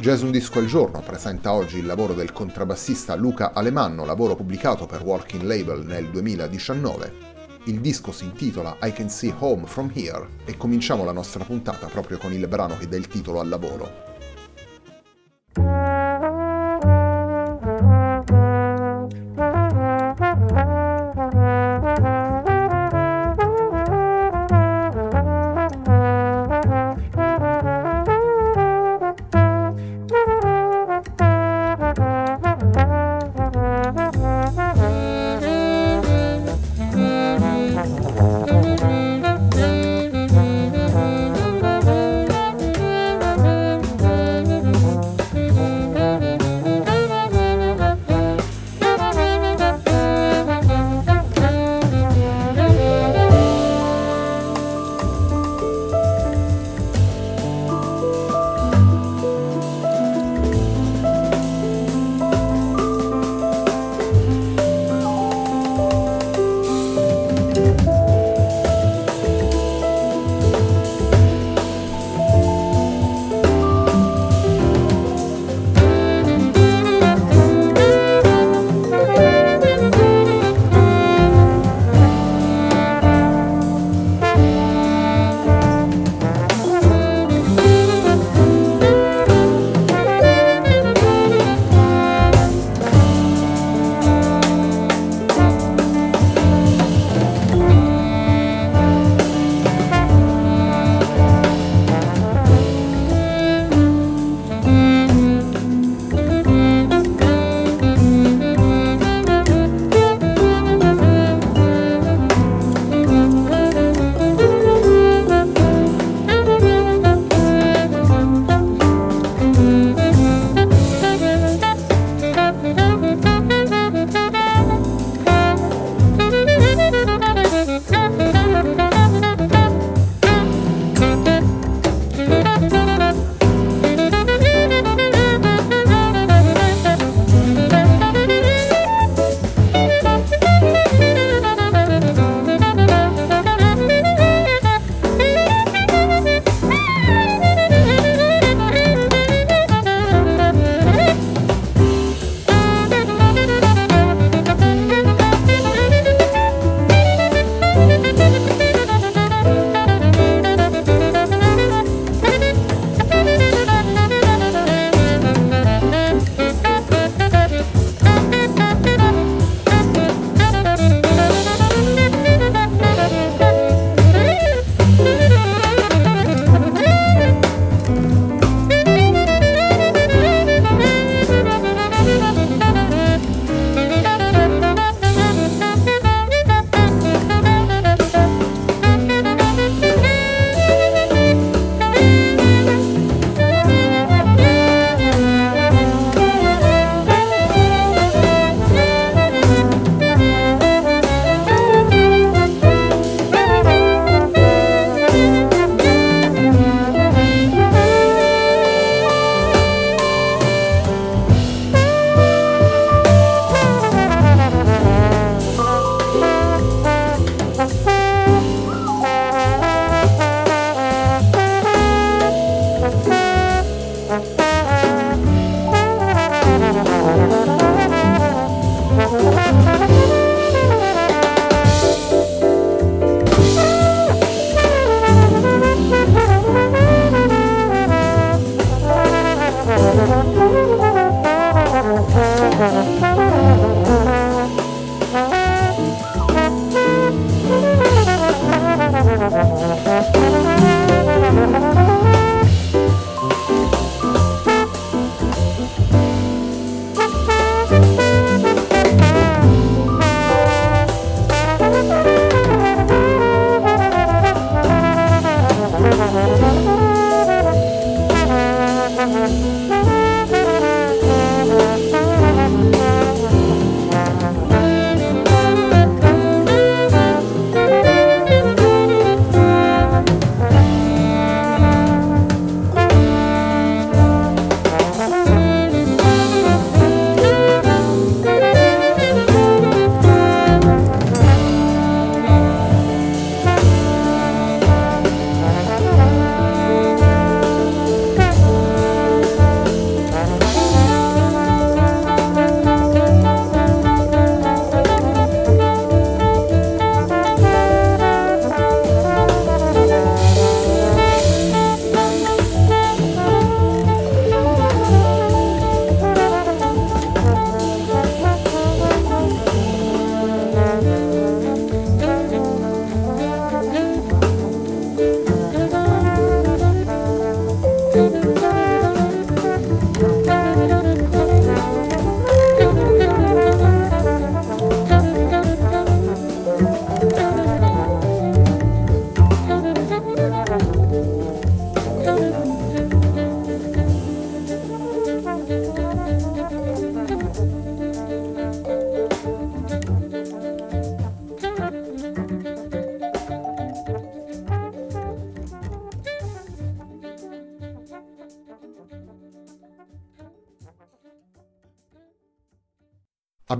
Jazz Un Disco al Giorno presenta oggi il lavoro del contrabbassista Luca Alemanno, lavoro pubblicato per Walking Label nel 2019. Il disco si intitola I Can See Home From Here e cominciamo la nostra puntata proprio con il brano che dà il titolo al lavoro.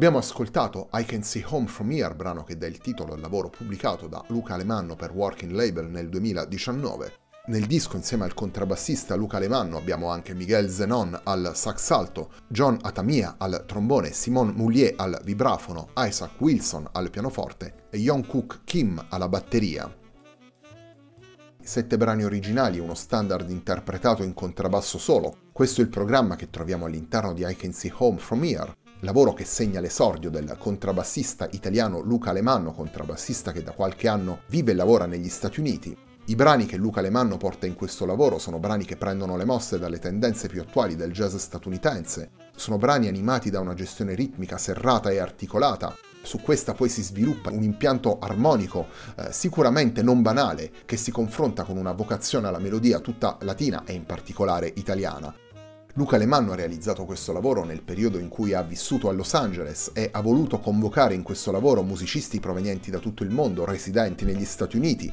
Abbiamo ascoltato I Can See Home From Here, brano che dà il titolo al lavoro pubblicato da Luca Alemanno per Working Label nel 2019. Nel disco insieme al contrabbassista Luca Alemanno abbiamo anche Miguel Zenon al sax alto, John Atamia al trombone, Simon Moulier al vibrafono, Isaac Wilson al pianoforte e Young Kim alla batteria. Sette brani originali e uno standard interpretato in contrabbasso solo. Questo è il programma che troviamo all'interno di I Can See Home From Here, lavoro che segna l'esordio del contrabbassista italiano Luca Alemanno, contrabbassista che da qualche anno vive e lavora negli Stati Uniti. I brani che Luca Alemanno porta in questo lavoro sono brani che prendono le mosse dalle tendenze più attuali del jazz statunitense, sono brani animati da una gestione ritmica serrata e articolata, su questa poi si sviluppa un impianto armonico eh, sicuramente non banale che si confronta con una vocazione alla melodia tutta latina e in particolare italiana. Luca Lemanno ha realizzato questo lavoro nel periodo in cui ha vissuto a Los Angeles e ha voluto convocare in questo lavoro musicisti provenienti da tutto il mondo, residenti negli Stati Uniti.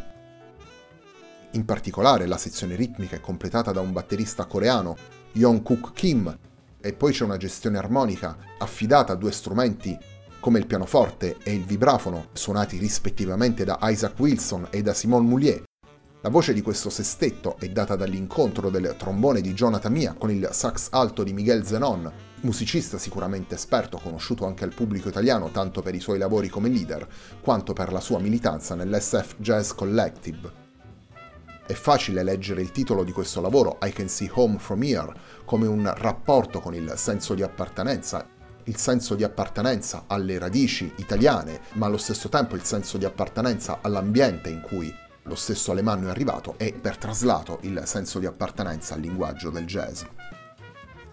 In particolare la sezione ritmica è completata da un batterista coreano, Yong-Kuk Kim, e poi c'è una gestione armonica affidata a due strumenti come il pianoforte e il vibrafono, suonati rispettivamente da Isaac Wilson e da Simon Moulier, la voce di questo sestetto è data dall'incontro del trombone di Jonathan Mia con il sax alto di Miguel Zenon, musicista sicuramente esperto, conosciuto anche al pubblico italiano tanto per i suoi lavori come leader, quanto per la sua militanza nell'SF Jazz Collective. È facile leggere il titolo di questo lavoro, I Can See Home From Here, come un rapporto con il senso di appartenenza, il senso di appartenenza alle radici italiane, ma allo stesso tempo il senso di appartenenza all'ambiente in cui lo stesso Alemanno è arrivato e per traslato il senso di appartenenza al linguaggio del jazz.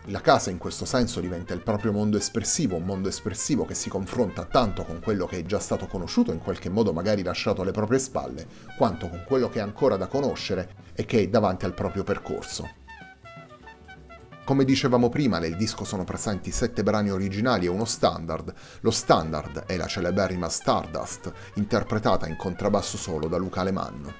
La casa in questo senso diventa il proprio mondo espressivo, un mondo espressivo che si confronta tanto con quello che è già stato conosciuto, in qualche modo magari lasciato alle proprie spalle, quanto con quello che è ancora da conoscere e che è davanti al proprio percorso. Come dicevamo prima, nel disco sono presenti sette brani originali e uno standard. Lo standard è la celeberrima Stardust, interpretata in contrabbasso solo da Luca Alemanno.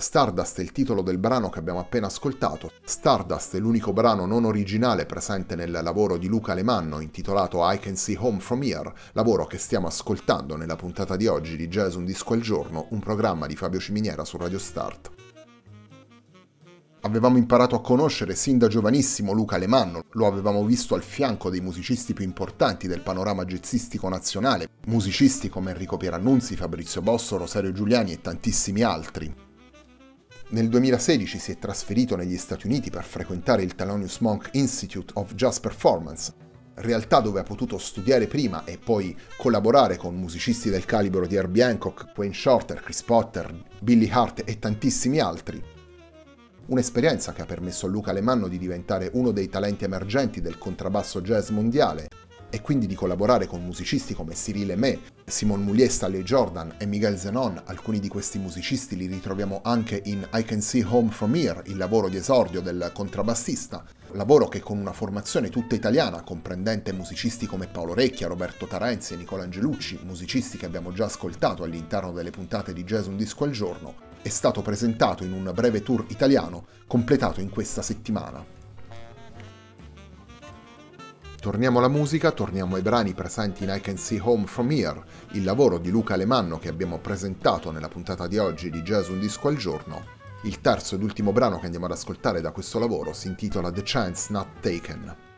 Stardust è il titolo del brano che abbiamo appena ascoltato. Stardust è l'unico brano non originale presente nel lavoro di Luca Alemanno intitolato I Can See Home From Here, lavoro che stiamo ascoltando nella puntata di oggi di Jazz Un Disco al Giorno, un programma di Fabio Ciminiera su Radio Start. Avevamo imparato a conoscere sin da giovanissimo Luca Alemanno, lo avevamo visto al fianco dei musicisti più importanti del panorama jazzistico nazionale, musicisti come Enrico Pierannunzi, Fabrizio Bosso, Rosario Giuliani e tantissimi altri. Nel 2016 si è trasferito negli Stati Uniti per frequentare il Thelonious Monk Institute of Jazz Performance, realtà dove ha potuto studiare prima e poi collaborare con musicisti del calibro di Herbie Hancock, Wayne Shorter, Chris Potter, Billy Hart e tantissimi altri. Un'esperienza che ha permesso a Luca Alemanno di diventare uno dei talenti emergenti del contrabbasso jazz mondiale e quindi di collaborare con musicisti come Cyril Aimé, Simon Moulier, Stanley Jordan e Miguel Zenon. Alcuni di questi musicisti li ritroviamo anche in I Can See Home From Here, il lavoro di esordio del contrabbassista, lavoro che con una formazione tutta italiana, comprendente musicisti come Paolo Recchia, Roberto Tarenzi e Nicola Angelucci, musicisti che abbiamo già ascoltato all'interno delle puntate di Jazz Un Disco al Giorno, è stato presentato in un breve tour italiano completato in questa settimana. Torniamo alla musica, torniamo ai brani presenti in I Can See Home From Here, il lavoro di Luca Alemanno che abbiamo presentato nella puntata di oggi di Jazz Un Disco al Giorno. Il terzo ed ultimo brano che andiamo ad ascoltare da questo lavoro si intitola The Chance Not Taken.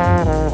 Música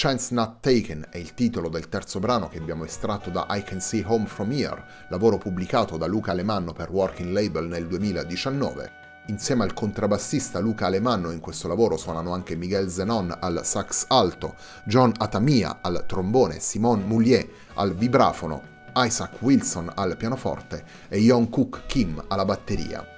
Chance Not Taken è il titolo del terzo brano che abbiamo estratto da I Can See Home From Here, lavoro pubblicato da Luca Alemanno per Working Label nel 2019. Insieme al contrabbassista Luca Alemanno in questo lavoro suonano anche Miguel Zenon al sax alto, John Atamia al trombone, Simone Moulier al vibrafono, Isaac Wilson al pianoforte e Young Cook Kim alla batteria.